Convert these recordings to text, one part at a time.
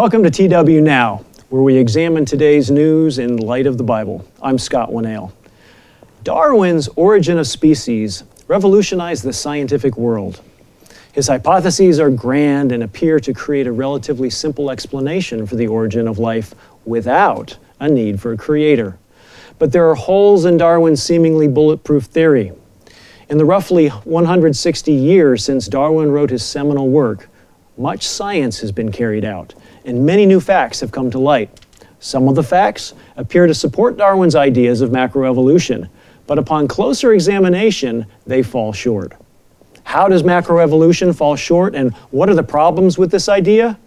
Welcome to TW Now, where we examine today's news in light of the Bible. I'm Scott Winnail. Darwin's Origin of Species revolutionized the scientific world. His hypotheses are grand and appear to create a relatively simple explanation for the origin of life without a need for a creator. But there are holes in Darwin's seemingly bulletproof theory. In the roughly 160 years since Darwin wrote his seminal work, much science has been carried out, and many new facts have come to light. Some of the facts appear to support Darwin's ideas of macroevolution, but upon closer examination, they fall short. How does macroevolution fall short, and what are the problems with this idea?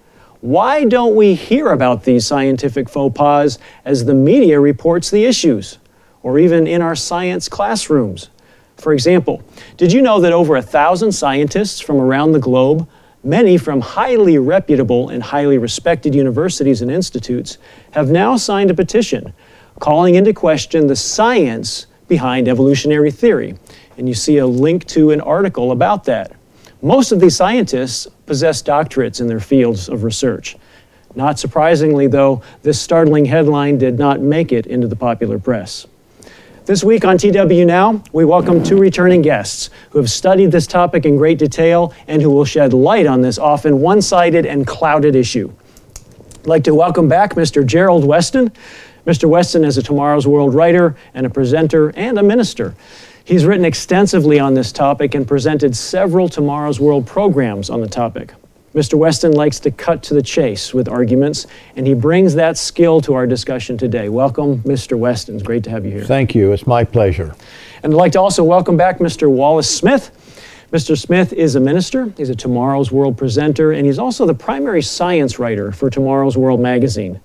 Why don't we hear about these scientific faux pas as the media reports the issues, or even in our science classrooms? For example, did you know that over a thousand scientists from around the globe Many from highly reputable and highly respected universities and institutes have now signed a petition calling into question the science behind evolutionary theory. And you see a link to an article about that. Most of these scientists possess doctorates in their fields of research. Not surprisingly, though, this startling headline did not make it into the popular press. This week on TW Now, we welcome two returning guests who have studied this topic in great detail and who will shed light on this often one sided and clouded issue. I'd like to welcome back Mr. Gerald Weston. Mr. Weston is a Tomorrow's World writer and a presenter and a minister. He's written extensively on this topic and presented several Tomorrow's World programs on the topic. Mr. Weston likes to cut to the chase with arguments, and he brings that skill to our discussion today. Welcome, Mr. Weston. It's great to have you here. Thank you. It's my pleasure. And I'd like to also welcome back Mr. Wallace Smith. Mr. Smith is a minister, he's a Tomorrow's World presenter, and he's also the primary science writer for Tomorrow's World magazine.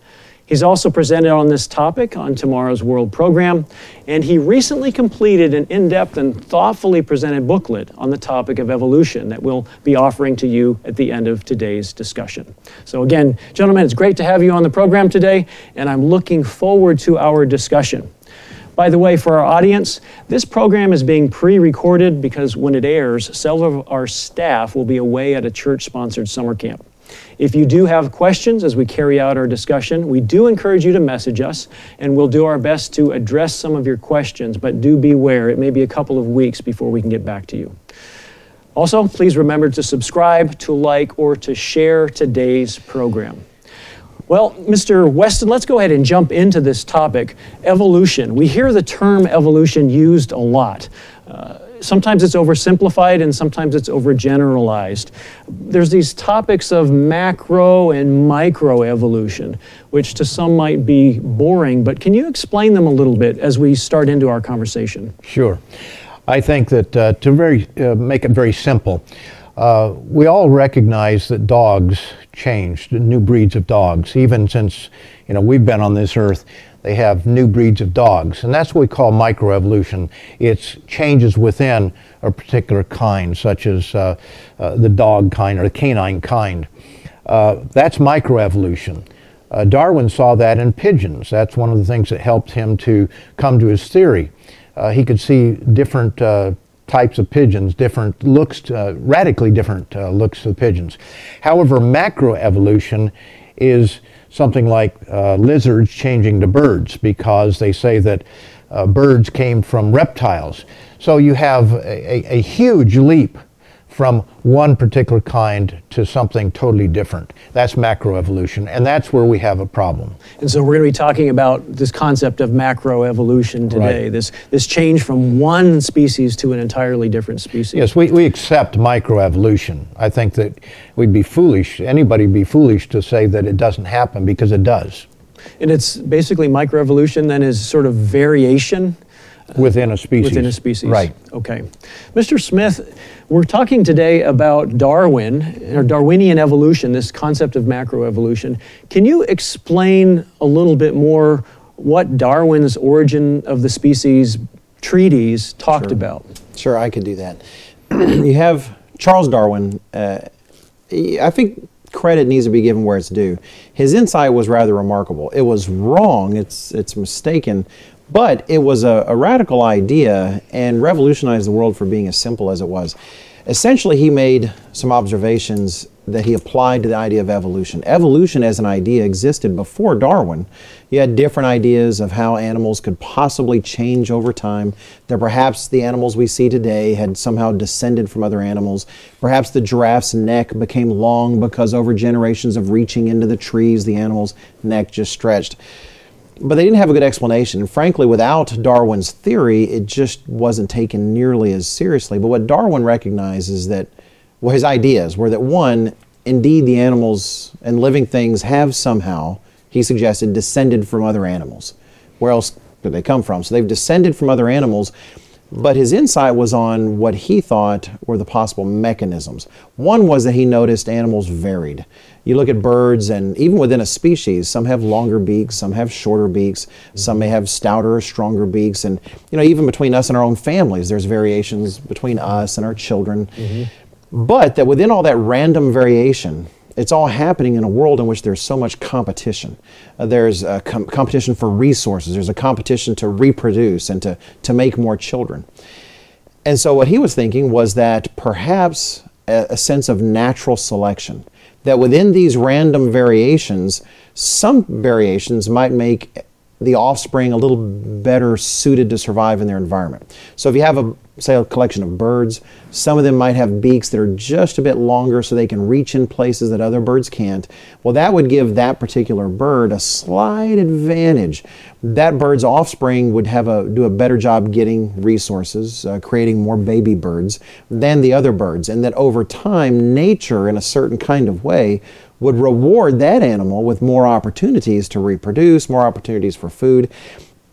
He's also presented on this topic on Tomorrow's World program, and he recently completed an in depth and thoughtfully presented booklet on the topic of evolution that we'll be offering to you at the end of today's discussion. So, again, gentlemen, it's great to have you on the program today, and I'm looking forward to our discussion. By the way, for our audience, this program is being pre recorded because when it airs, several of our staff will be away at a church sponsored summer camp. If you do have questions as we carry out our discussion, we do encourage you to message us, and we'll do our best to address some of your questions, but do beware, it may be a couple of weeks before we can get back to you. Also, please remember to subscribe, to like, or to share today's program. Well, Mr. Weston, let's go ahead and jump into this topic evolution. We hear the term evolution used a lot. Uh, sometimes it's oversimplified and sometimes it's overgeneralized. There's these topics of macro and micro evolution, which to some might be boring, but can you explain them a little bit as we start into our conversation? Sure. I think that uh, to very uh, make it very simple, uh, we all recognize that dogs changed, new breeds of dogs, even since you know we've been on this earth they have new breeds of dogs. And that's what we call microevolution. It's changes within a particular kind, such as uh, uh, the dog kind or the canine kind. Uh, that's microevolution. Uh, Darwin saw that in pigeons. That's one of the things that helped him to come to his theory. Uh, he could see different uh, types of pigeons, different looks, radically different looks of pigeons. However, macroevolution is something like uh, lizards changing to birds because they say that uh, birds came from reptiles. So you have a, a, a huge leap from one particular kind to something totally different. That's macroevolution, and that's where we have a problem. And so we're going to be talking about this concept of macroevolution today, right. this, this change from one species to an entirely different species. Yes, we, we accept microevolution. I think that we'd be foolish, anybody be foolish to say that it doesn't happen because it does. And it's basically microevolution then is sort of variation Within a species. Within a species. Right. Okay. Mr. Smith, we're talking today about Darwin, or Darwinian evolution, this concept of macroevolution. Can you explain a little bit more what Darwin's Origin of the Species treatise talked sure. about? Sure, I could do that. you have Charles Darwin. Uh, I think credit needs to be given where it's due. His insight was rather remarkable. It was wrong, it's, it's mistaken, but it was a, a, radical idea and revolutionized the world for being as simple as it was. Essentially, he made some observations that he applied to the idea of evolution. Evolution as an idea existed before Darwin. You had different ideas of how animals could possibly change over time, that perhaps the animals we see today had somehow descended from other animals. Perhaps the giraffe's neck became long because over generations of reaching into the trees, the animal's neck just stretched but they didn't have a good explanation. And frankly, without Darwin's theory, it just wasn't taken nearly as seriously. But what Darwin recognized is that, well, his ideas were that one, indeed, the animals and living things have somehow, he suggested, descended from other animals. Where else could they come from? So they've descended from other animals. But his insight was on what he thought were the possible mechanisms. One was that he noticed animals varied. You look at birds, and even within a species, some have longer beaks, some have shorter beaks, some may have stouter or stronger beaks. And, you know, even between us and our own families, there's variations between us and our children. Mm-hmm. But that within all that random variation, it's all happening in a world in which there's so much competition. Uh, there's a com- competition for resources, there's a competition to reproduce and to, to make more children. And so, what he was thinking was that perhaps a, a sense of natural selection, that within these random variations, some variations might make the offspring a little better suited to survive in their environment. So if you have a say a collection of birds, some of them might have beaks that are just a bit longer so they can reach in places that other birds can't. Well, that would give that particular bird a slight advantage. That bird's offspring would have a do a better job getting resources, uh, creating more baby birds than the other birds, and that over time nature in a certain kind of way would reward that animal with more opportunities to reproduce, more opportunities for food,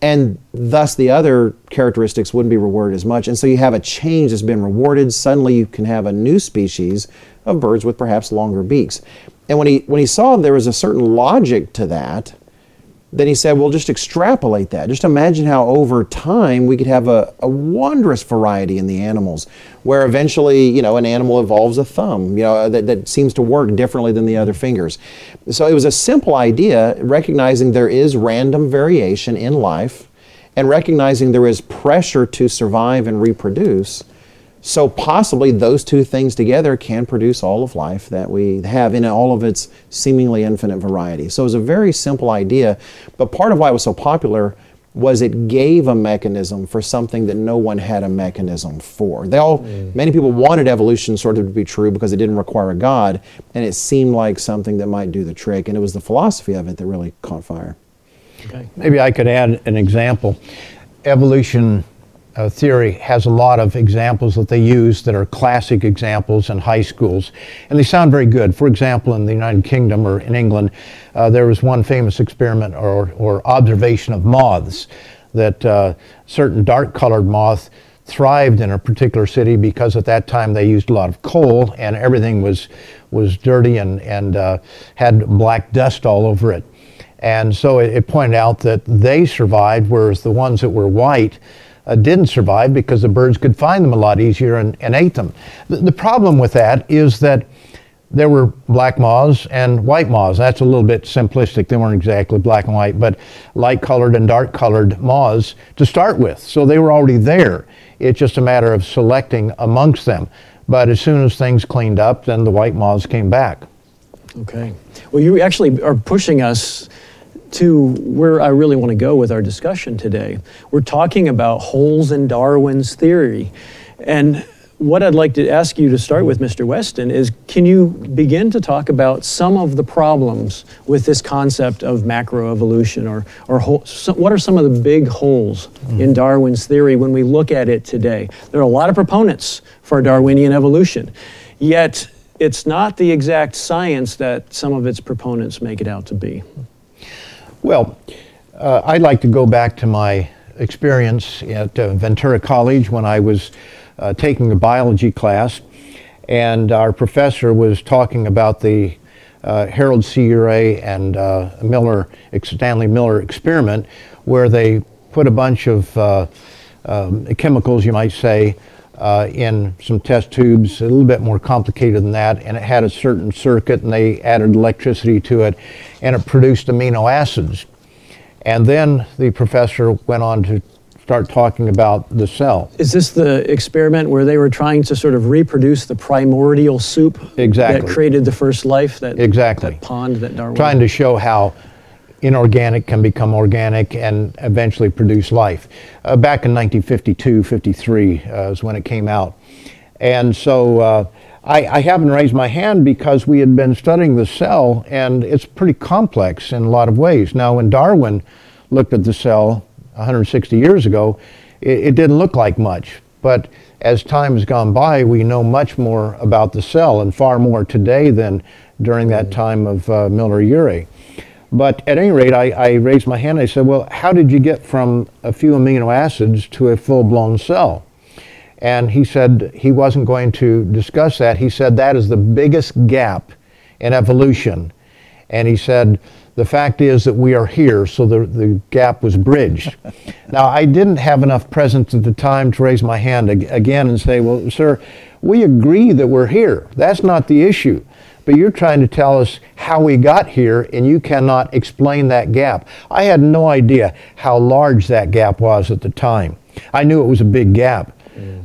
and thus the other characteristics wouldn't be rewarded as much. And so you have a change that's been rewarded. Suddenly you can have a new species of birds with perhaps longer beaks. And when he, when he saw there was a certain logic to that, then he said, well, just extrapolate that. Just imagine how over time we could have a, a, wondrous variety in the animals, where eventually, you know, an animal evolves a thumb, you know, that, that seems to work differently than the other fingers. So it was a simple idea, recognizing there is random variation in life and recognizing there is pressure to survive and reproduce so possibly those two things together can produce all of life that we have in all of its seemingly infinite variety. So it was a very simple idea, but part of why it was so popular was it gave a mechanism for something that no one had a mechanism for. They all, mm. many people wanted evolution sort of to be true because it didn't require a God, and it seemed like something that might do the trick. And it was the philosophy of it that really caught fire. Okay. Maybe I could add an example. Evolution uh, theory has a lot of examples that they use that are classic examples in high schools, and they sound very good. For example, in the United Kingdom or in England, uh, there was one famous experiment or, or observation of moths that uh, certain dark colored moth thrived in a particular city because at that time they used a lot of coal and everything was was dirty and and uh, had black dust all over it. And so it, it pointed out that they survived, whereas the ones that were white uh, didn't survive because the birds could find them a lot easier and, and ate them. The, the, problem with that is that there were black moths and white moths. That's a little bit simplistic. They weren't exactly black and white, but light colored and dark colored moths to start with. So they were already there. It's just a matter of selecting amongst them. But as soon as things cleaned up, then the white moths came back. Okay. Well, you actually are pushing us to where I really want to go with our discussion today. We're talking about holes in Darwin's theory. And what I'd like to ask you to start with, Mr. Weston, is can you begin to talk about some of the problems with this concept of macroevolution, or, or so what are some of the big holes mm. in Darwin's theory when we look at it today? There are a lot of proponents for Darwinian evolution, yet it's not the exact science that some of its proponents make it out to be. Well, uh, I'd like to go back to my experience at uh, Ventura College when I was uh, taking a biology class, and our professor was talking about the uh, Harold C. Urey and uh, Miller, Stanley Miller experiment, where they put a bunch of uh, um, chemicals, you might say, uh, in some test tubes, a little bit more complicated than that, and it had a certain circuit, and they added electricity to it, and it produced amino acids. And then the professor went on to start talking about the cell. Is this the experiment where they were trying to sort of reproduce the primordial soup Exactly. that created the first life? That Exactly. That pond that Darwin. Trying to show how inorganic can become organic and eventually produce life. Uh, back in 1952, 53 uh, is when it came out. And so uh, I, I haven't raised my hand because we had been studying the cell and it's pretty complex in a lot of ways. Now, when Darwin looked at the cell 160 years ago, it, it didn't look like much. But as time has gone by, we know much more about the cell and far more today than during that time of uh, Miller-Urey. But at any rate, I, I raised my hand. And I said, Well, how did you get from a few amino acids to a full blown cell? And he said he wasn't going to discuss that. He said that is the biggest gap in evolution. And he said, the fact is that we are here, so the, the gap was bridged. now, I didn't have enough presence at the time to raise my hand ag- again and say, well, sir, we agree that we're here. That's not the issue. But you're trying to tell us how we got here, and you cannot explain that gap. I had no idea how large that gap was at the time. I knew it was a big gap,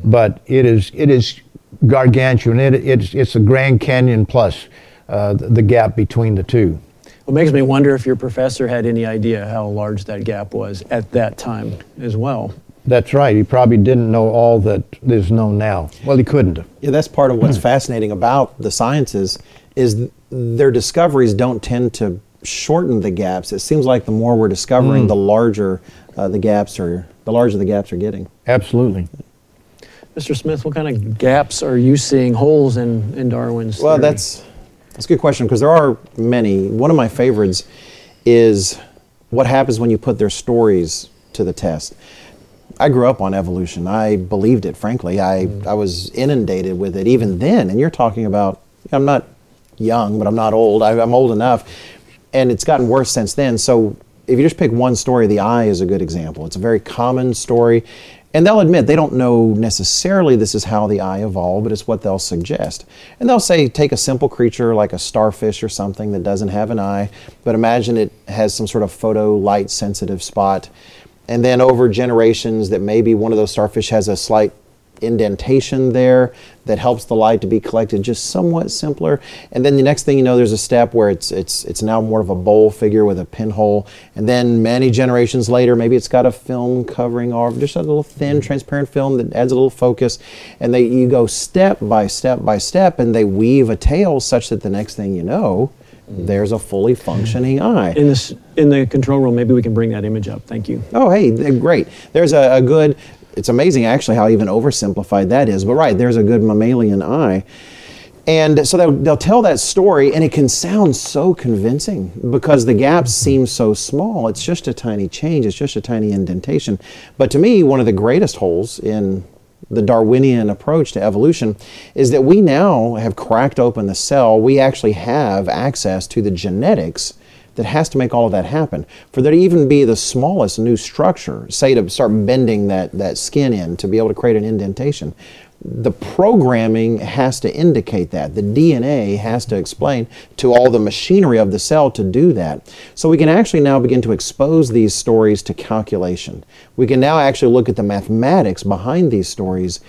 but it is, it is gargantuan. It, it's, it's the Grand Canyon plus uh, the, the gap between the two. It makes me wonder if your professor had any idea how large that gap was at that time as well. That's right. He probably didn't know all that is known now. Well, he couldn't. Yeah, that's part of what's fascinating about the sciences is their discoveries don't tend to shorten the gaps. It seems like the more we're discovering, the larger uh, the gaps are, the larger the gaps are getting. Absolutely. Mr. Smith, what kind of gaps are you seeing, holes in, in Darwin's Well, theory? that's that's a good question because there are many. One of my favorites is what happens when you put their stories to the test. I grew up on evolution. I believed it, frankly. I, I was inundated with it even then. And you're talking about, I'm not young, but I'm not old. I, I'm old enough. And it's gotten worse since then. So if you just pick one story, the eye is a good example. It's a very common story. And they'll admit they don't know necessarily this is how the eye evolved, but it's what they'll suggest. And they'll say, take a simple creature like a starfish or something that doesn't have an eye, but imagine it has some sort of photo light sensitive spot. And then over generations, that maybe one of those starfish has a slight indentation there that helps the light to be collected just somewhat simpler and then the next thing you know there's a step where it's it's it's now more of a bowl figure with a pinhole and then many generations later maybe it's got a film covering or just a little thin mm-hmm. transparent film that adds a little focus and they you go step by step by step and they weave a tale such that the next thing you know mm-hmm. there's a fully functioning eye in this in the control room. Maybe we can bring that image up. Thank you. Oh, hey, great. There's a, a good, it's amazing actually how even oversimplified that is, but right, there's a good mammalian eye. And so they'll, they'll tell that story, and it can sound so convincing because the gaps seem so small. It's just a tiny change, it's just a tiny indentation. But to me, one of the greatest holes in the Darwinian approach to evolution is that we now have cracked open the cell. We actually have access to the genetics that has to make all of that happen. For there to even be the smallest new structure, say to start bending that, that skin in to be able to create an indentation, the programming has to indicate that. The DNA has to explain to all the machinery of the cell to do that. So we can actually now begin to expose these stories to calculation. We can now actually look at the mathematics behind these stories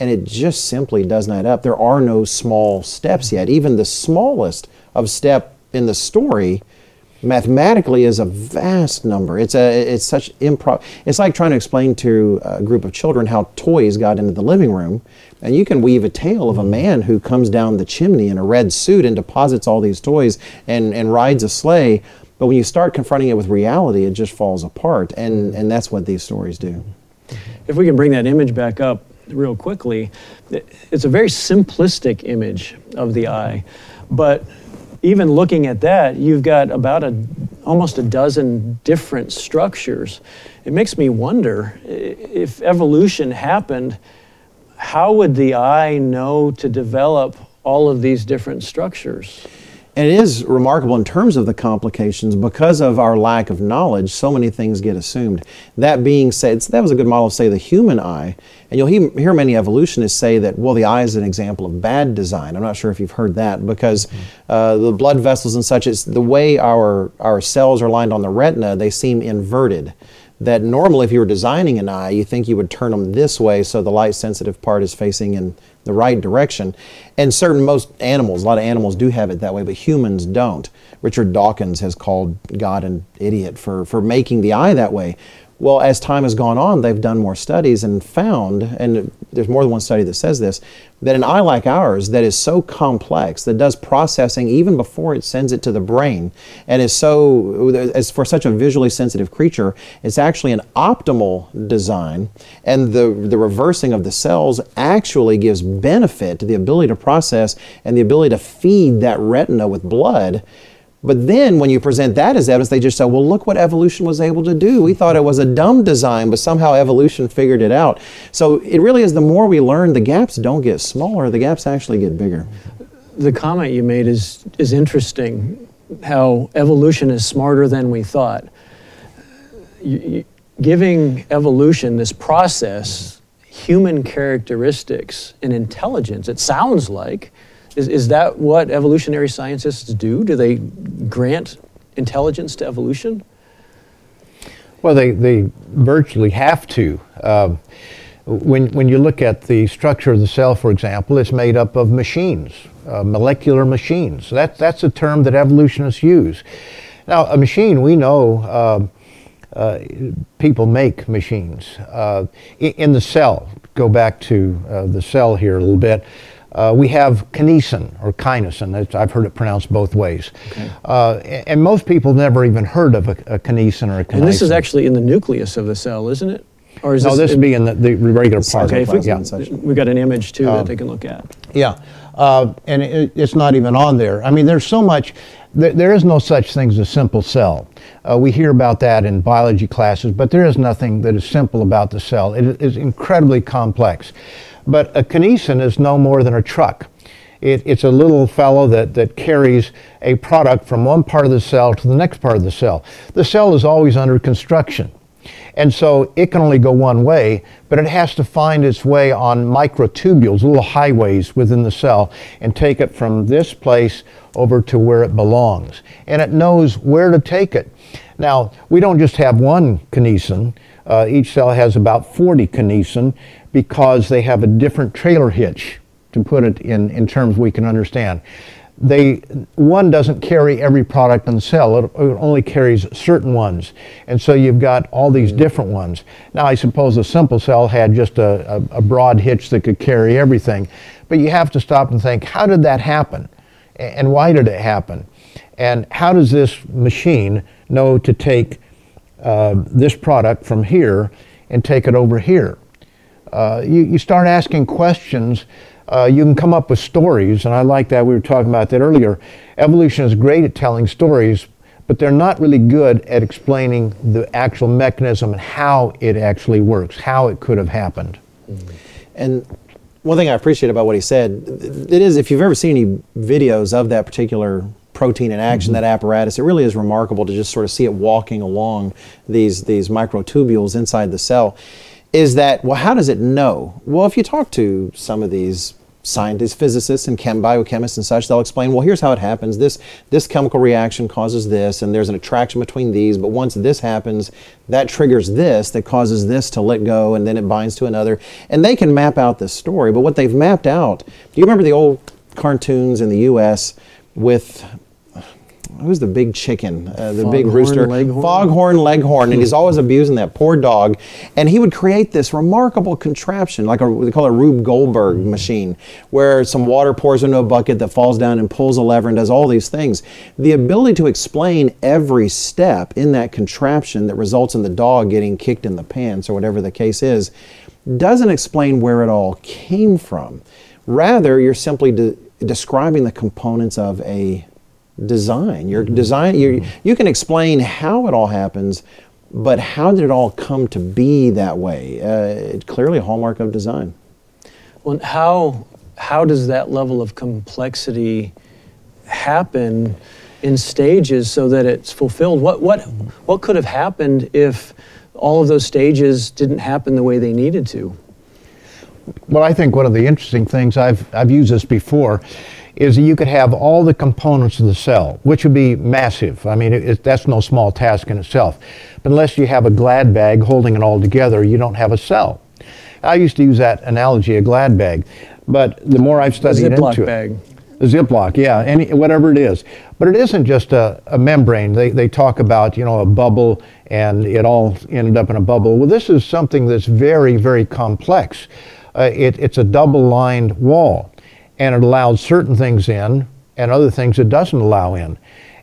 and it just simply does not add up. There are no small steps yet. Even the smallest of step in the story mathematically is a vast number. It's a it's such improv. It's like trying to explain to a group of children how toys got into the living room, and you can weave a tale of a mm-hmm. man who comes down the chimney in a red suit and deposits all these toys and and rides a sleigh. But when you start confronting it with reality, it just falls apart, and mm-hmm. and that's what these stories do. Mm-hmm. If we can bring that image back up real quickly, it's a very simplistic image of the eye, but even looking at that, you've got about a almost a dozen different structures. It makes me wonder if evolution happened, how would the eye know to develop all of these different structures? It is remarkable in terms of the complications because of our lack of knowledge, so many things get assumed. That being said, that was a good model of, say, the human eye. And you'll he- hear many evolutionists say that, well, the eye is an example of bad design. I'm not sure if you've heard that because uh, the blood vessels and such, it's the way our, our cells are lined on the retina, they seem inverted. That normally if you were designing an eye, you think you would turn them this way so the light sensitive part is facing in the right direction. And certain most animals, a lot of animals do have it that way, but humans don't. Richard Dawkins has called God an idiot for, for making the eye that way. Well, as time has gone on, they've done more studies and found, and there's more than one study that says this, that an eye like ours that is so complex, that does processing even before it sends it to the brain, and is so, as for such a visually sensitive creature, it's actually an optimal design, and the, the reversing of the cells actually gives benefit to the ability to process and the ability to feed that retina with blood but then when you present that as evidence, they just say, well, look what evolution was able to do. We thought it was a dumb design, but somehow evolution figured it out. So it really is the more we learn, the gaps don't get smaller, the gaps actually get bigger. The comment you made is, is interesting how evolution is smarter than we thought. You, you, giving evolution this process, human characteristics and intelligence, it sounds like, is, is that what evolutionary scientists do? Do they grant intelligence to evolution? Well, they, they virtually have to. Uh, when, when you look at the structure of the cell, for example, it's made up of machines, uh, molecular machines. That, that's a term that evolutionists use. Now, a machine, we know uh, uh people make machines. Uh, in the cell, go back to uh, the cell here a little bit. Uh, we have kinesin or kinesin. I've heard it pronounced both ways. Okay. Uh, and most people never even heard of a, a kinesin or a kinesin. And this is actually in the nucleus of the cell, isn't it? Or is no, this, would be in the, the regular part. Okay, we, yeah. we've got an image too um, that they can look at. Yeah, uh, and it, it's not even on there. I mean, there's so much. There, there is no such thing as a simple cell. Uh, we hear about that in biology classes, but there is nothing that is simple about the cell. It is incredibly complex. But a kinesin is no more than a truck. It, it's a little fellow that, that carries a product from one part of the cell to the next part of the cell. The cell is always under construction. And so it can only go one way, but it has to find its way on microtubules, little highways within the cell, and take it from this place over to where it belongs. And it knows where to take it. Now, we don't just have one kinesin. Uh, each cell has about 40 kinesin because they have a different trailer hitch, to put it in, in terms we can understand. They, one doesn't carry every product the cell, it, it only carries certain ones. And so you've got all these different ones. Now, I suppose a simple cell had just a, a, a broad hitch that could carry everything. But you have to stop and think, how did that happen? And why did it happen? And how does this machine know to take uh, this product from here and take it over here? Uh, you, you start asking questions. Uh, you can come up with stories, and I like that. We were talking about that earlier. Evolution is great at telling stories, but they're not really good at explaining the actual mechanism and how it actually works, how it could have happened. And one thing I appreciate about what he said, it is if you've ever seen any videos of that particular protein in action, mm-hmm. that apparatus, it really is remarkable to just sort of see it walking along these these microtubules inside the cell is that, well, how does it know? Well, if you talk to some of these scientists, physicists, and chem biochemists and such, they'll explain, well, here's how it happens. This, this chemical reaction causes this, and there's an attraction between these, but once this happens, that triggers this, that causes this to let go, and then it binds to another. And they can map out this story, but what they've mapped out, do you remember the old cartoons in the U.S. with who's the big chicken, uh, the Foghorn, big rooster, Leghorn. Foghorn Leghorn, and he's always abusing that poor dog. And he would create this remarkable contraption, like a, they call it a Rube Goldberg machine, where some water pours into a bucket that falls down and pulls a lever and does all these things. The ability to explain every step in that contraption that results in the dog getting kicked in the pants or whatever the case is, doesn't explain where it all came from. Rather, you're simply de- describing the components of a design. Your mm-hmm. design, you you can explain how it all happens, but how did it all come to be that way? Uh, clearly a hallmark of design. Well, how how does that level of complexity happen in stages so that it's fulfilled? What what what could have happened if all of those stages didn't happen the way they needed to? Well, I think one of the interesting things I've I've used this before is that you could have all the components of the cell, which would be massive. I mean, it, it, that's no small task in itself. But unless you have a glad bag holding it all together, you don't have a cell. I used to use that analogy, a glad bag. But the more I've studied into bag. it, a Ziploc, yeah, any whatever it is. But it isn't just a, a membrane. They, they talk about you know a bubble, and it all ended up in a bubble. Well, this is something that's very very complex. Uh, it, it's a double-lined wall, and it allows certain things in, and other things it doesn't allow in.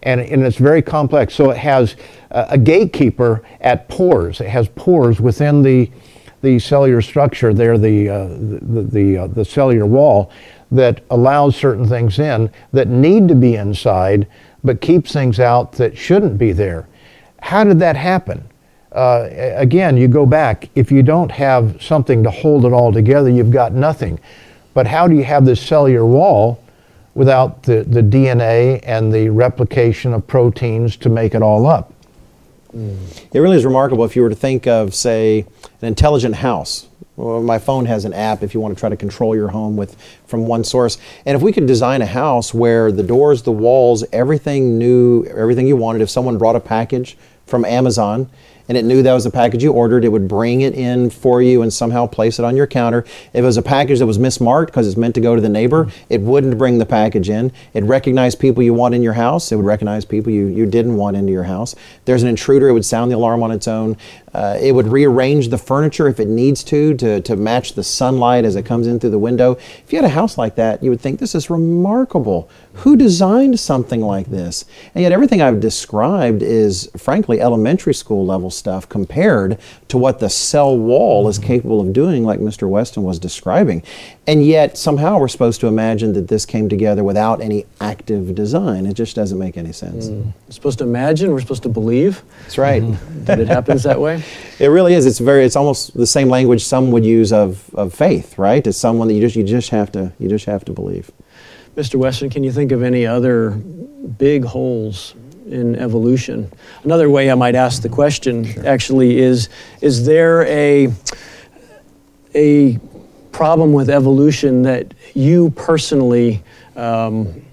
And, and it's very complex. So it has a, a gatekeeper at pores. It has pores within the the cellular structure there, the uh, the the, uh, the cellular wall that allows certain things in that need to be inside, but keeps things out that shouldn't be there. How did that happen? Uh, again, you go back. If you don't have something to hold it all together, you've got nothing. But how do you have this cellular wall without the, the DNA and the replication of proteins to make it all up? Mm. It really is remarkable if you were to think of, say, an intelligent house. Well, my phone has an app if you want to try to control your home with from one source. And if we could design a house where the doors, the walls, everything knew everything you wanted. If someone brought a package from Amazon and it knew that was a package you ordered, it would bring it in for you and somehow place it on your counter. If it was a package that was mismarked because it's meant to go to the neighbor, mm-hmm. it wouldn't bring the package in. It recognized people you want in your house. It would recognize people you, you didn't want into your house. If there's an intruder, it would sound the alarm on its own. Uh, it would rearrange the furniture if it needs to, to to match the sunlight as it comes in through the window. If you had a house like that, you would think this is remarkable. Who designed something like this? And yet, everything I've described is, frankly, elementary school level stuff compared to what the cell wall is capable of doing, like Mr. Weston was describing. And yet, somehow, we're supposed to imagine that this came together without any active design. It just doesn't make any sense. We're supposed to imagine, we're supposed to believe That's right. that it happens that way. It really is. It's very. It's almost the same language some would use of, of faith, right? It's someone that you just you just have to you just have to believe. Mr. Weston, can you think of any other big holes in evolution? Another way I might ask the question actually is is there a a problem with evolution that you personally um,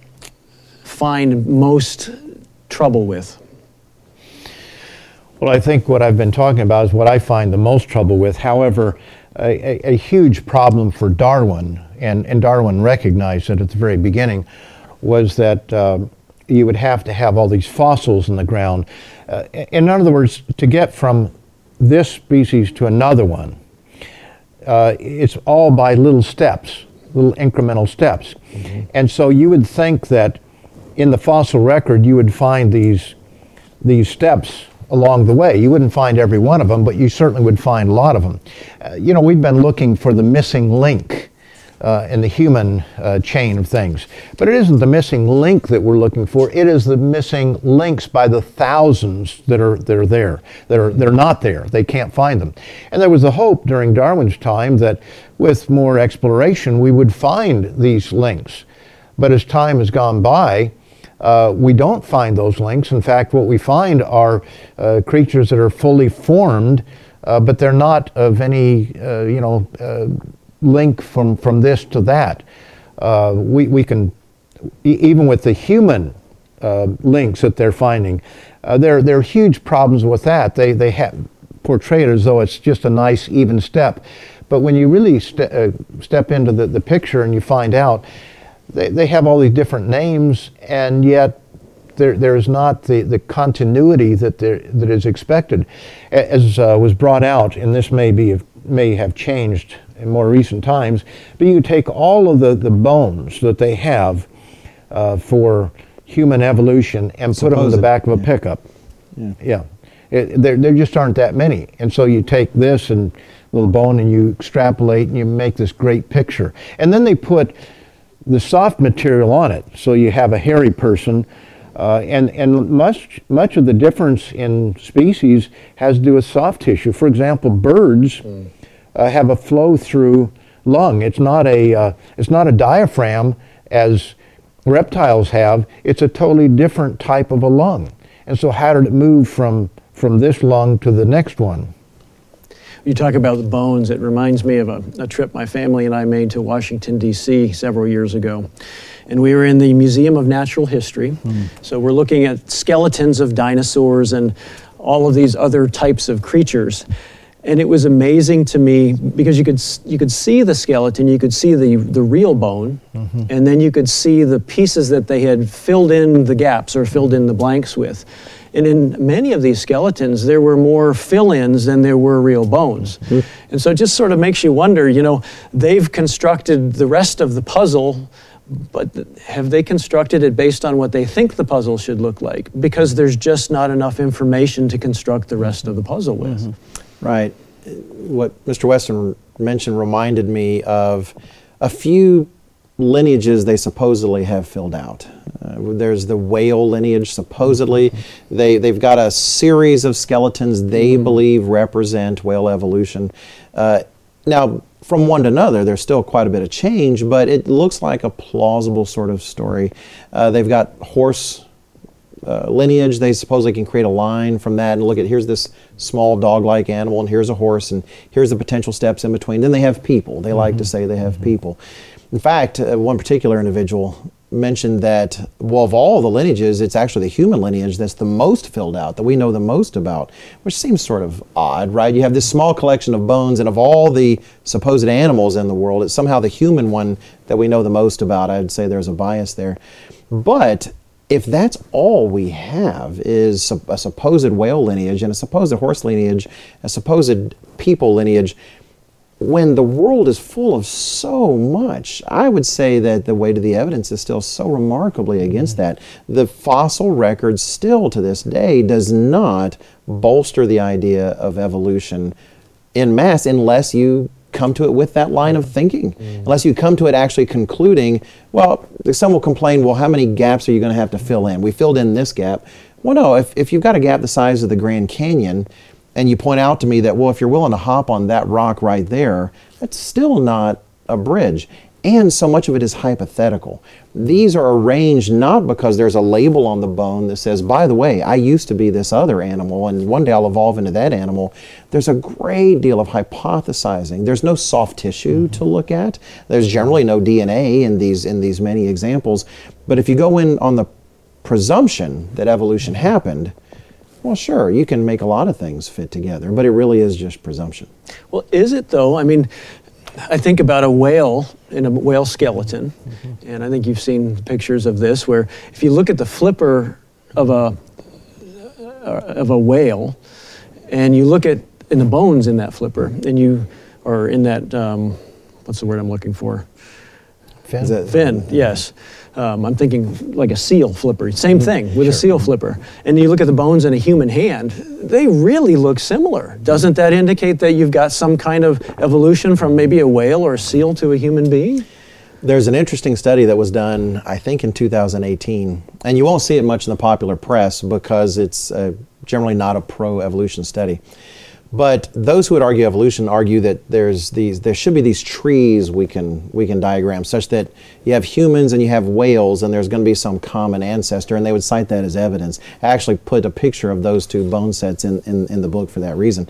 find most trouble with? Well, I think what I've been talking about is what I find the most trouble with. However, a, a, a huge problem for Darwin, and, and Darwin recognized it at the very beginning, was that um, you would have to have all these fossils in the ground. Uh, in other words, to get from this species to another one, uh, it's all by little steps, little incremental steps. And so you would think that in the fossil record you would find these these steps along the way. You wouldn't find every one of them, but you certainly would find a lot of them. Uh, you know, we've been looking for the missing link uh, in the human uh, chain of things. But it isn't the missing link that we're looking for. It is the missing links by the thousands that are, that are there, that are, that are not there. They can't find them. And there was a hope during Darwin's time that with more exploration, we would find these links. But as time has gone by, uh, we don't find those links. In fact, what we find are uh, creatures that are fully formed, uh, but they're not of any, uh, you know, uh, link from, from this to that. We, we can, even with the human links that they're finding, there, there are huge problems with that. They, they have portray it as though it's just a nice, even step. But when you really ste- step into the, the picture and you find out, they, they have all these different names, and yet there, there's not the, the continuity that, there, that is expected. As uh, was brought out, and this may, be, may have changed in more recent times, but you take all of the, the bones that they have uh, for human evolution and put them in the back of a yeah. pickup. Yeah. It, there, there just aren't that many. And so you take this and little bone and you extrapolate and you make this great picture. And then they put the soft material on it. So you have a hairy person. Uh, and and much, much of the difference in species has to do with soft tissue. For example, birds uh, have a flow through lung. It's not a, uh, it's not a diaphragm as reptiles have. It's a totally different type of a lung. And so how did it move from, from this lung to the next one? You talk about the bones, it reminds me of a, a trip my family and I made to Washington, D.C. several years ago. And we were in the Museum of Natural History. Mm. So we're looking at skeletons of dinosaurs and all of these other types of creatures and it was amazing to me because you could you could see the skeleton, you could see the the real bone, mm-hmm. and then you could see the pieces that they had filled in the gaps or filled in the blanks with. And in many of these skeletons, there were more fill-ins than there were real bones. Mm-hmm. And so it just sort of makes you wonder, you know, they've constructed the rest of the puzzle but have they constructed it based on what they think the puzzle should look like? Because there's just not enough information to construct the rest of the puzzle with. Mm-hmm. Right. What Mr. Weston mentioned reminded me of a few lineages they supposedly have filled out. Uh, there's the whale lineage, supposedly. They, they've got a series of skeletons they mm-hmm. believe represent whale evolution. Uh, now, from one to another, there's still quite a bit of change, but it looks like a plausible sort of story. Uh, they've got horse uh, lineage. They supposedly can create a line from that and look at here's this small dog-like animal and here's a horse and here's the potential steps in between. Then they have people. They mm-hmm. like to mm-hmm. say they have mm-hmm. people. In fact, uh, one particular individual mentioned that, well, of all the lineages, it's actually the human lineage that's the most filled out, that we know the most about, which seems sort of odd, right? You have this small collection of bones, and of all the supposed animals in the world, it's somehow the human one that we know the most about. I'd say there's a bias there. But if that's all we have is a supposed whale lineage and a supposed horse lineage, a supposed people lineage, when the world is full of so much, I would say that the weight of the evidence is still so remarkably against that. The fossil record still to this day does not bolster the idea of evolution in mass unless you come to it with that line of thinking. Mm. Unless you come to it actually concluding, well, some will complain, well, how many gaps are you going to have to fill in? We filled in this gap. Well, no, if, if you've got a gap the size of the Grand Canyon, and you point out to me that, well, if you're willing to hop on that rock right there, that's still not a bridge and so much of it is hypothetical. These are arranged not because there's a label on the bone that says, by the way, I used to be this other animal and one day I'll evolve into that animal. There's a great deal of hypothesizing. There's no soft tissue mm-hmm. to look at. There's generally no DNA in these in these many examples. But if you go in on the presumption that evolution happened, well, sure, you can make a lot of things fit together, but it really is just presumption. Well, is it though? I mean, I think about a whale in a whale skeleton, mm-hmm. and I think you've seen pictures of this where if you look at the flipper of a uh, of a whale, and you look at in the bones in that flipper, and you or in that um, what's the word I'm looking for? Fin. Fin. Yes. Um, I'm thinking like a seal flipper. Same mm-hmm. thing with sure. a seal flipper. And you look at the bones in a human hand, they really look similar. Doesn't that indicate that you've got some kind of evolution from maybe a whale or a seal to a human being? There's an interesting study that was done, I think, in 2018, and you won't see it much in the popular press because it's uh, generally not a pro evolution study. But those who would argue evolution argue that there's these, there should be these trees we can we can diagram such that you have humans and you have whales and there's going to be some common ancestor, and they would cite that as evidence. I actually put a picture of those two bone sets in, in, in the book for that reason.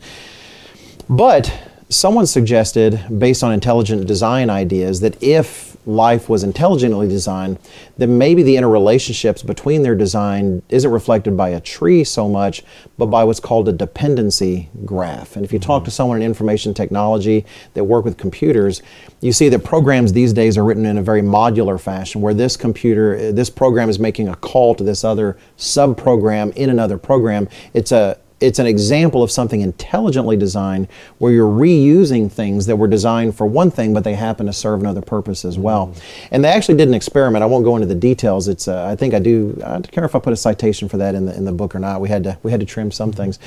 But someone suggested, based on intelligent design ideas, that if life was intelligently designed, then maybe the interrelationships between their design isn't reflected by a tree so much, but by what's called a dependency graph. And if you talk to mm-hmm. someone in information technology that work with computers, you see that programs these days are written in a very modular fashion where this computer, this program is making a call to this other sub-program in another program. It's a it's an example of something intelligently designed where you're reusing things that were designed for one thing, but they happen to serve another purpose as well. And they actually did an experiment. I won't go into the details. It's uh, I think I do. I don't care if I put a citation for that in the in the book or not. We had to we had to trim some things.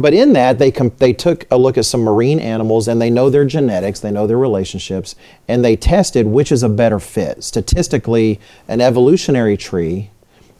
But in that, they, com- they took a look at some marine animals and they know their genetics, they know their relationships, and they tested which is a better fit. Statistically, an evolutionary tree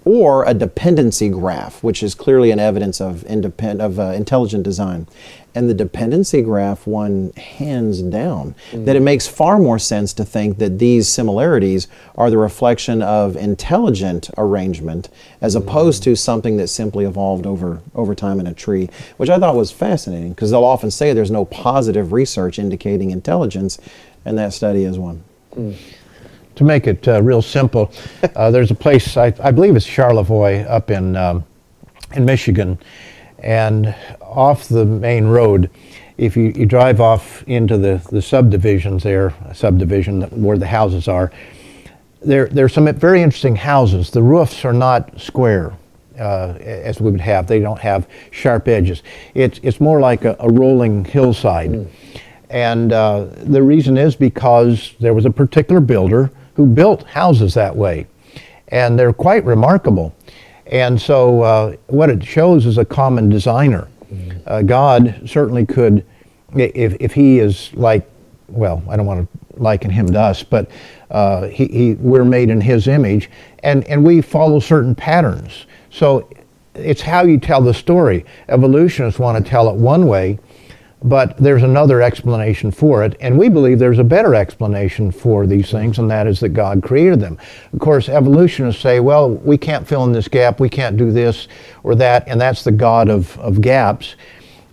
or a dependency graph, which is clearly an evidence of, independ- of uh, intelligent design. And the dependency graph won hands down. Mm-hmm. That it makes far more sense to think that these similarities are the reflection of intelligent arrangement as mm-hmm. opposed to something that simply evolved over, over time in a tree, which I thought was fascinating because they'll often say there's no positive research indicating intelligence, and that study is one. Mm to make it uh, real simple, uh, there's a place I, I, believe it's Charlevoix up in um, in Michigan, and off the main road, if you, you drive off into the, the subdivisions there, subdivision where the houses are, there there's some very interesting houses. The roofs are not square. Uh, as we would have, they don't have sharp edges. It's it's more like a, a rolling hillside, mm. and uh, the reason is because there was a particular builder who built houses that way. And they're quite remarkable. And so, uh, what it shows is a common designer. Mm-hmm. Uh, God certainly could, if, if he is like, well, I don't want to liken him to us, but uh, he, he, we're made in his image, and, and we follow certain patterns. So, it's how you tell the story. Evolutionists want to tell it one way, but there's another explanation for it, and we believe there's a better explanation for these things, and that is that God created them. Of course, evolutionists say, well, we can't fill in this gap, we can't do this or that, and that's the God of, of gaps.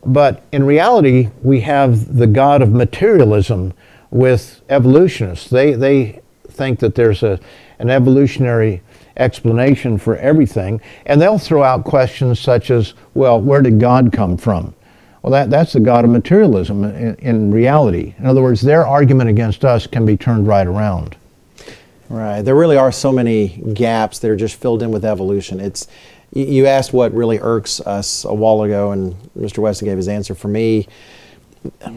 But in reality, we have the God of materialism with evolutionists. They, they think that there's a, an evolutionary explanation for everything, and they'll throw out questions such as, well, where did God come from? Well, that, that's the God of materialism in, in reality. In other words, their argument against us can be turned right around. Right. There really are so many gaps that are just filled in with evolution. It's you asked what really irks us a while ago, and Mr. Weston gave his answer. For me, I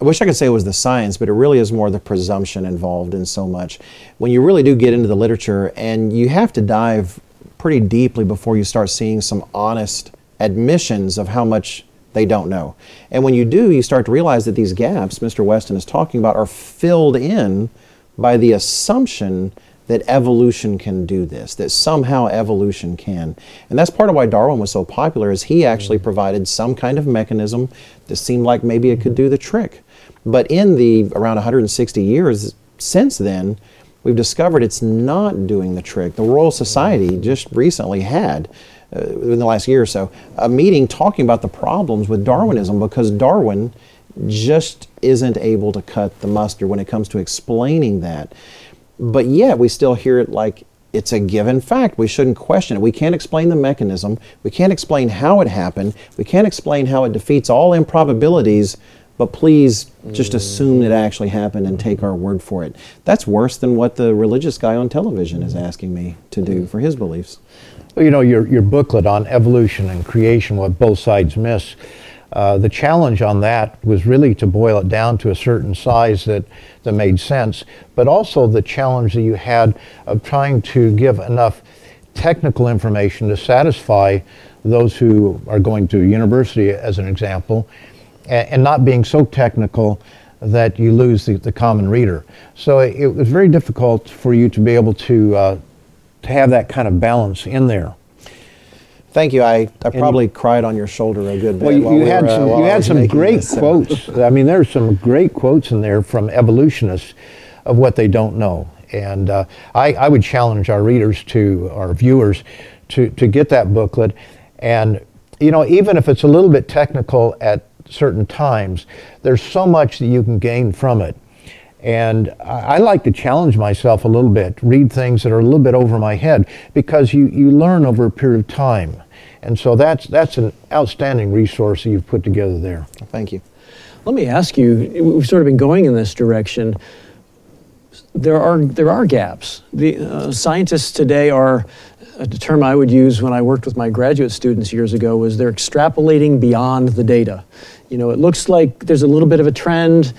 wish I could say it was the science, but it really is more the presumption involved in so much. When you really do get into the literature, and you have to dive pretty deeply before you start seeing some honest admissions of how much they don't know. And when you do, you start to realize that these gaps Mr. Weston is talking about are filled in by the assumption that evolution can do this, that somehow evolution can. And that's part of why Darwin was so popular is he actually mm-hmm. provided some kind of mechanism that seemed like maybe it could do the trick. But in the around 160 years since then, we've discovered it's not doing the trick. The Royal Society just recently had uh, in the last year or so, a meeting talking about the problems with Darwinism because Darwin just isn't able to cut the mustard when it comes to explaining that. But yet we still hear it like it's a given fact. We shouldn't question it. We can't explain the mechanism. We can't explain how it happened. We can't explain how it defeats all improbabilities. But please just assume it actually happened and take our word for it. That's worse than what the religious guy on television is asking me to do for his beliefs. Well, you know, your, your booklet on evolution and creation, what both sides miss, uh, the challenge on that was really to boil it down to a certain size that, that made sense, but also the challenge that you had of trying to give enough technical information to satisfy those who are going to university, as an example, and, and not being so technical that you lose the, the common reader. So it, it was very difficult for you to be able to uh, to have that kind of balance in there. Thank you. I, I probably cried on your shoulder a good bit. Well, you, you had some, uh, you had some great this, quotes. I mean, there's some great quotes in there from evolutionists of what they don't know. And uh, I, I would challenge our readers to, our viewers, to, to get that booklet. And, you know, even if it's a little bit technical at certain times, there's so much that you can gain from it. And I, like to challenge myself a little bit, read things that are a little bit over my head, because you, you learn over a period of time. And so that's, that's an outstanding resource that you've put together there. Thank you. Let me ask you, we've sort of been going in this direction. There are, there are gaps. The uh, scientists today are, a term I would use when I worked with my graduate students years ago was they're extrapolating beyond the data. You know, it looks like there's a little bit of a trend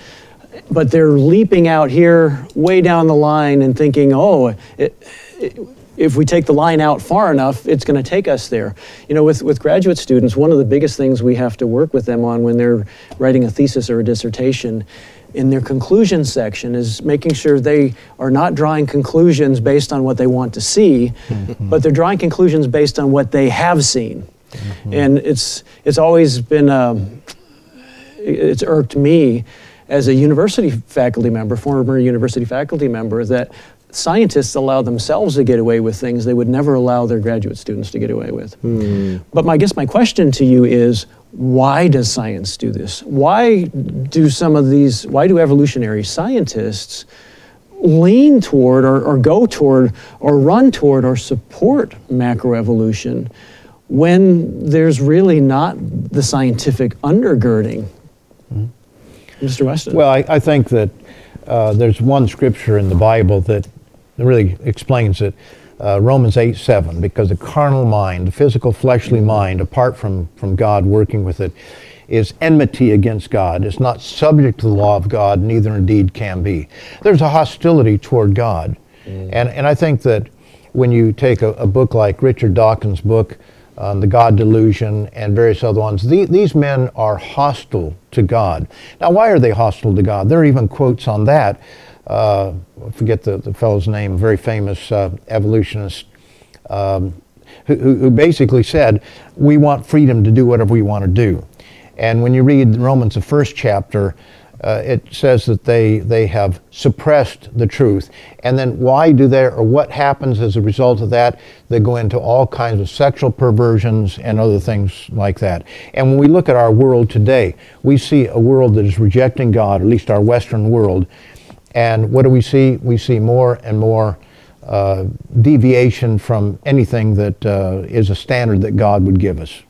but they're leaping out here way down the line and thinking, oh, it, it, if we take the line out far enough, it's going to take us there. You know, with, with graduate students, one of the biggest things we have to work with them on when they're writing a thesis or a dissertation in their conclusion section is making sure they are not drawing conclusions based on what they want to see, mm-hmm. but they're drawing conclusions based on what they have seen. Mm-hmm. And it's, it's always been, um, it's irked me as a university faculty member, former university faculty member, that scientists allow themselves to get away with things they would never allow their graduate students to get away with. Hmm. But my, I guess my question to you is why does science do this? Why do some of these, why do evolutionary scientists lean toward or, or go toward or run toward or support macroevolution when there's really not the scientific undergirding? Mr. Weston? Well, I, I think that uh, there's one scripture in the Bible that really explains it. Uh, Romans 8 7, because the carnal mind, the physical fleshly mind, apart from, from God working with it, is enmity against God. It's not subject to the law of God, neither indeed can be. There's a hostility toward God. Mm. And, and I think that when you take a, a book like Richard Dawkins' book, um, the God delusion, and various other ones. The, these men are hostile to God. Now, why are they hostile to God? There are even quotes on that uh, I forget the, the fellow's name, very famous uh, evolutionist, um, who, who basically said, we want freedom to do whatever we want to do. And when you read Romans, the first chapter, uh, it says that they, they have suppressed the truth. And then why do they, or what happens as a result of that? They go into all kinds of sexual perversions and other things like that. And when we look at our world today, we see a world that is rejecting God, at least our Western world, and what do we see? We see more and more uh, deviation from anything that uh, is a standard that God would give us.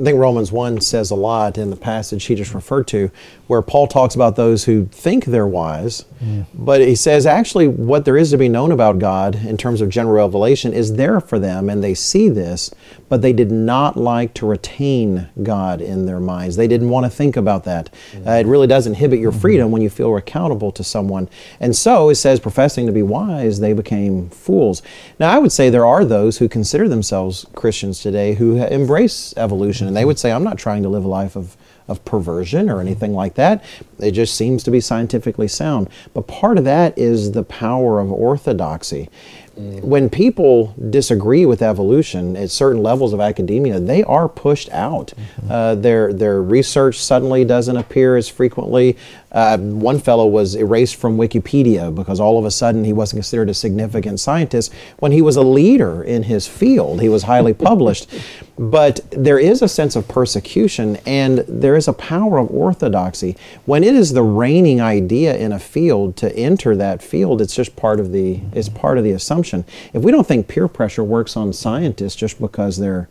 I think Romans 1 says a lot in the passage he just referred to, where Paul talks about those who think they're wise, mm. but he says actually what there is to be known about God in terms of general revelation is there for them, and they see this, but they did not like to retain God in their minds. They didn't want to think about that. Uh, it really does inhibit your freedom when you feel accountable to someone. And so it says, professing to be wise, they became fools. Now, I would say there are those who consider themselves Christians today who embrace evolution and they would say, I'm not trying to live a life of, of perversion or anything like that. It just seems to be scientifically sound. But part of that is the power of orthodoxy. When people disagree with evolution at certain levels of academia, they are pushed out. Mm-hmm. Uh, their their research suddenly doesn't appear as frequently. Uh, one fellow was erased from Wikipedia because all of a sudden he wasn't considered a significant scientist when he was a leader in his field. He was highly published. but there is a sense of persecution and there is a power of orthodoxy. When it is the reigning idea in a field to enter that field, it's just part of the it's part of the assumption. If we don't think peer pressure works on scientists just because they're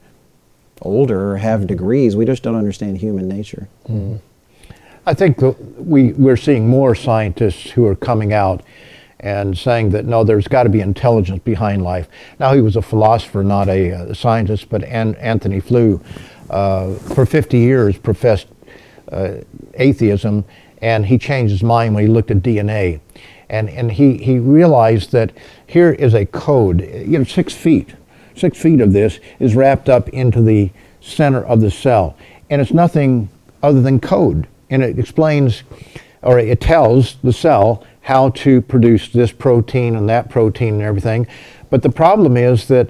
older or have degrees, we just don't understand human nature. Mm. I think we, we're seeing more scientists who are coming out and saying that no, there's got to be intelligence behind life. Now, he was a philosopher, not a, a scientist, but An- Antony Flew, uh, for 50 years, professed uh, atheism, and he changed his mind when he looked at DNA. And, and he, he realized that here is a code, you know, six feet. Six feet of this is wrapped up into the center of the cell. And it's nothing other than code and it explains or it tells the cell how to produce this protein and that protein and everything. But the problem is that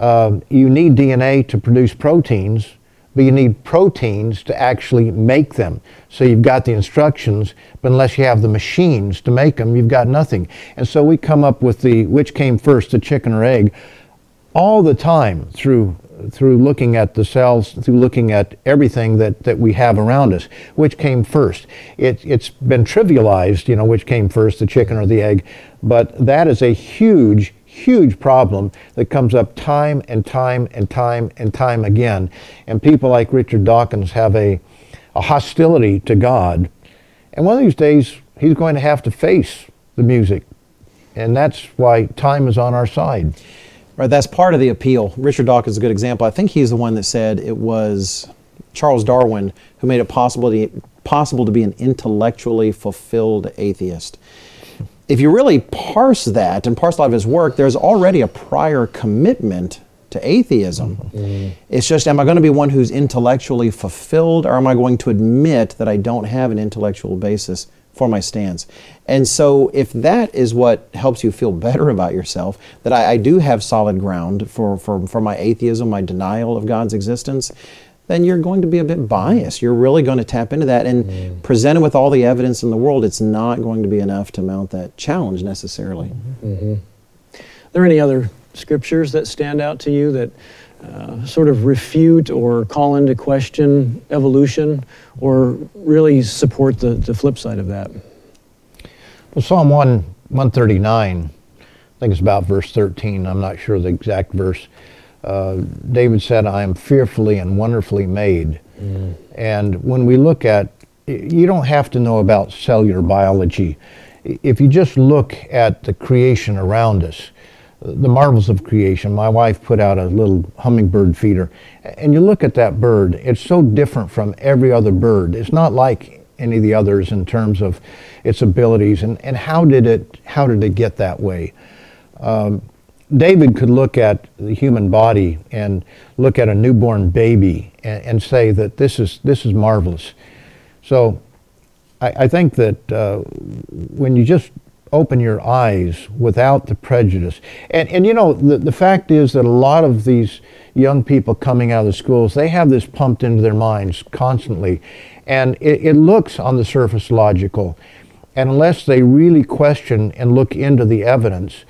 uh, you need DNA to produce proteins, but you need proteins to actually make them. So you've got the instructions, but unless you have the machines to make them, you've got nothing. And so we come up with the which came first, the chicken or egg, all the time through through looking at the cells, through looking at everything that, that we have around us, which came first. It, it's been trivialized, you know, which came first, the chicken or the egg, but that is a huge, huge problem that comes up time and time and time and time again. And people like Richard Dawkins have a, a hostility to God. And one of these days, he's going to have to face the music. And that's why time is on our side. Right, that's part of the appeal. Richard Dawkins is a good example. I think he's the one that said it was Charles Darwin who made it possible to, possible to be an intellectually fulfilled atheist. If you really parse that and parse a lot of his work, there's already a prior commitment to atheism. Mm-hmm. It's just, am I going to be one who's intellectually fulfilled, or am I going to admit that I don't have an intellectual basis for my stance? And so, if that is what helps you feel better about yourself, that I, I do have solid ground for, for, for my atheism, my denial of God's existence, then you're going to be a bit biased. You're really going to tap into that and mm. presented with all the evidence in the world, it's not going to be enough to mount that challenge necessarily. Mm-hmm. Mm-hmm. Are there any other scriptures that stand out to you that uh, sort of refute or call into question evolution or really support the, the flip side of that? Well, Psalm 1, 139, I think it's about verse 13. I'm not sure the exact verse. Uh, David said, I am fearfully and wonderfully made. Mm. And when we look at, you don't have to know about cellular biology. If you just look at the creation around us, the marvels of creation. My wife put out a little hummingbird feeder, and you look at that bird, it's so different from every other bird. It's not like any of the others in terms of its abilities and, and how did it how did it get that way? Um, David could look at the human body and look at a newborn baby and, and say that this is this is marvelous. So I, I think that uh, when you just open your eyes without the prejudice. And, and you know, the, the fact is that a lot of these young people coming out of the schools, they have this pumped into their minds constantly. And it, it looks on the surface logical. And unless they really question and look into the evidence,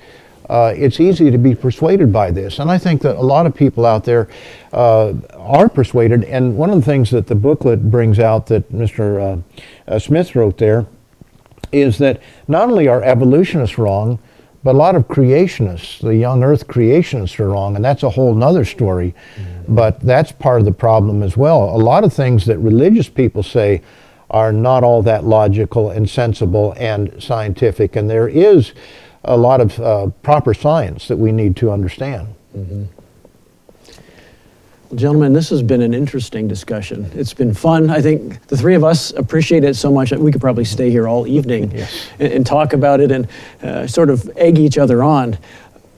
uh, it's easy to be persuaded by this. And I think that a lot of people out there uh, are persuaded. And one of the things that the booklet brings out that Mr. Uh, uh, Smith wrote there is that not only are evolutionists wrong, but a lot of creationists, the young earth creationists are wrong, and that's a whole nother story. Mm-hmm. But that's part of the problem as well. A lot of things that religious people say are not all that logical and sensible and scientific, and there is a lot of uh, proper science that we need to understand. Mm-hmm. Well, gentlemen, this has been an interesting discussion. It's been fun. I think the three of us appreciate it so much that we could probably stay here all evening yes. and, and, talk about it and uh, sort of egg each other on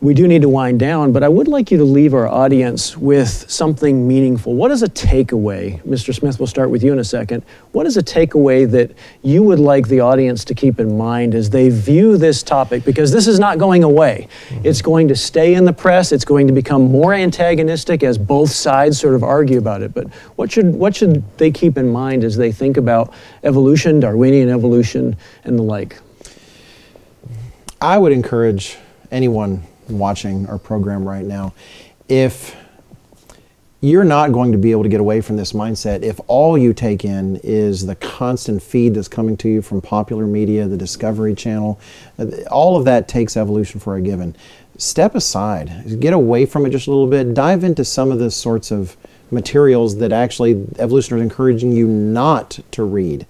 we do need to wind down, but I would like you to leave our audience with something meaningful. What is a takeaway? Mr. Smith, we'll start with you in a second. What is a takeaway that you would like the audience to keep in mind as they view this topic? Because this is not going away. Mm-hmm. It's going to stay in the press, it's going to become more antagonistic as both sides sort of argue about it. But what should, what should they keep in mind as they think about evolution, Darwinian evolution, and the like? I would encourage anyone watching our program right now, if you're not going to be able to get away from this mindset if all you take in is the constant feed that's coming to you from popular media, the Discovery Channel. All of that takes evolution for a given. Step aside, get away from it just a little bit, dive into some of the sorts of materials that actually evolution is encouraging you not to read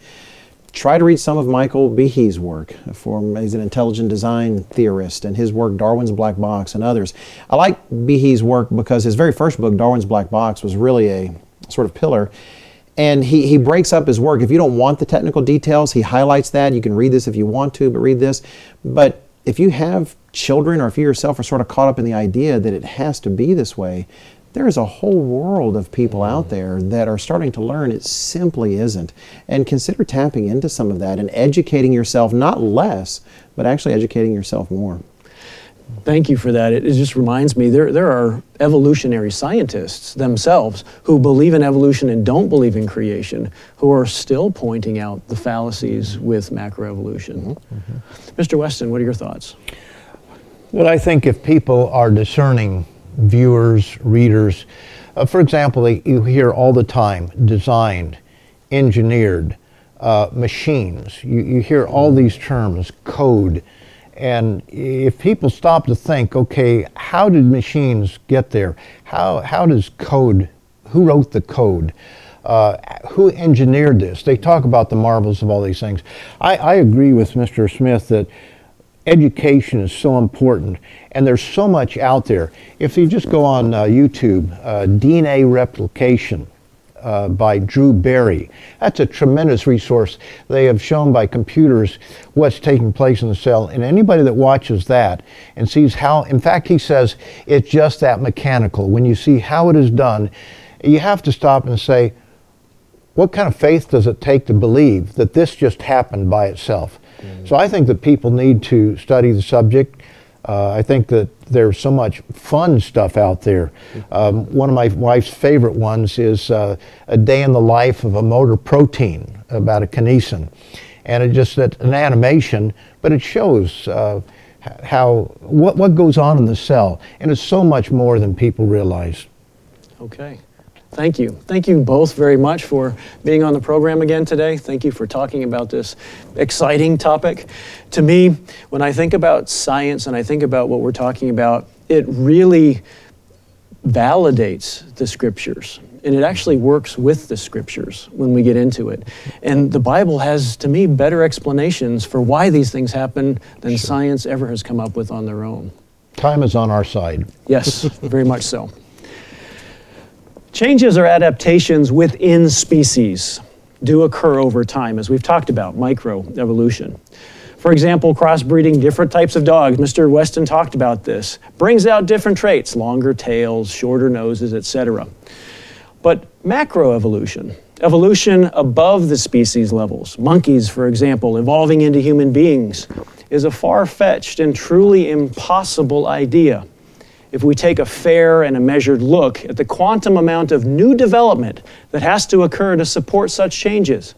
try to read some of Michael Behe's work. He's an intelligent design theorist, and his work, Darwin's Black Box, and others. I like Behe's work because his very first book, Darwin's Black Box, was really a sort of pillar. And he, he breaks up his work. If you don't want the technical details, he highlights that. You can read this if you want to, but read this. But if you have children or if you yourself are sort of caught up in the idea that it has to be this way, there is a whole world of people out there that are starting to learn it simply isn't. And consider tapping into some of that and educating yourself, not less, but actually educating yourself more. Thank you for that. It, it, just reminds me there, there are evolutionary scientists themselves who believe in evolution and don't believe in creation, who are still pointing out the fallacies with macroevolution. Mm-hmm. Mm-hmm. Mr. Weston, what are your thoughts? Well, I think if people are discerning viewers, readers. Uh, for example, you hear all the time designed, engineered, uh, machines. You, you hear all these terms, code. And if people stop to think, okay, how did machines get there? How, how does code, who wrote the code? Uh, who engineered this? They talk about the marvels of all these things. I, I agree with Mr. Smith that education is so important, and there's so much out there. If you just go on uh, YouTube, uh, DNA replication, uh, by Drew Berry. That's a tremendous resource. They have shown by computers what's taking place in the cell, and anybody that watches that and sees how, in fact, he says it's just that mechanical. When you see how it is done, you have to stop and say, what kind of faith does it take to believe that this just happened by itself? So I think that people need to study the subject. Uh, I think that there's so much fun stuff out there. Um, one of my wife's favorite ones is uh, a day in the life of a motor protein about a kinesin, and it just that an animation, but it shows uh, how what what goes on in the cell, and it's so much more than people realize. Okay. Thank you. Thank you both very much for being on the program again today. Thank you for talking about this exciting topic. To me, when I think about science and I think about what we're talking about, it really validates the scriptures. And it actually works with the scriptures when we get into it. And the Bible has, to me, better explanations for why these things happen than sure. science ever has come up with on their own. Time is on our side. Yes, very much so. Changes or adaptations within species do occur over time, as we've talked about, microevolution. For example, crossbreeding different types of dogs, Mr. Weston talked about this, brings out different traits, longer tails, shorter noses, etc. But macroevolution, evolution above the species levels, monkeys, for example, evolving into human beings, is a far fetched and truly impossible idea if we take a fair and a measured look at the quantum amount of new development that has to occur to support such changes.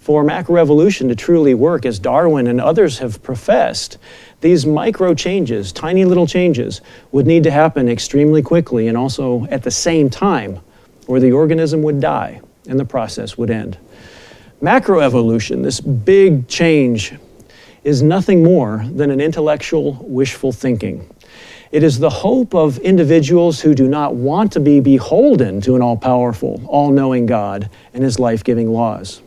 For macroevolution to truly work, as Darwin and others have professed, these micro changes, tiny little changes, would need to happen extremely quickly and also at the same time, or the organism would die and the process would end. Macroevolution, this big change, is nothing more than an intellectual wishful thinking. It is the hope of individuals who do not want to be beholden to an all powerful, all knowing God and His life giving laws.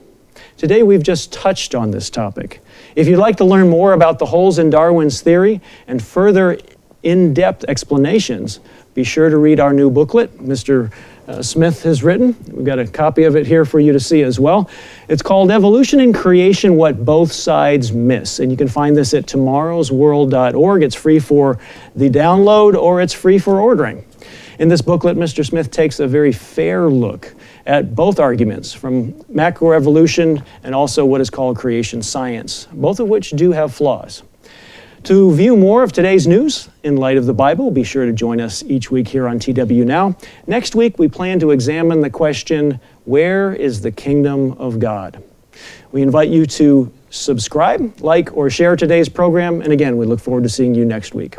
Today, we've just touched on this topic. If you'd like to learn more about the holes in Darwin's theory and further in depth explanations, be sure to read our new booklet. Mr uh, Smith has written. We've got a copy of it here for you to see as well. It's called Evolution and Creation What Both Sides Miss. And you can find this at tomorrowsworld.org. It's free for the download or it's free for ordering. In this booklet, Mr. Smith takes a very fair look at both arguments from macroevolution and also what is called creation science, both of which do have flaws. To view more of today's news in light of the Bible, be sure to join us each week here on TW Now. Next week, we plan to examine the question Where is the kingdom of God? We invite you to subscribe, like, or share today's program. And again, we look forward to seeing you next week.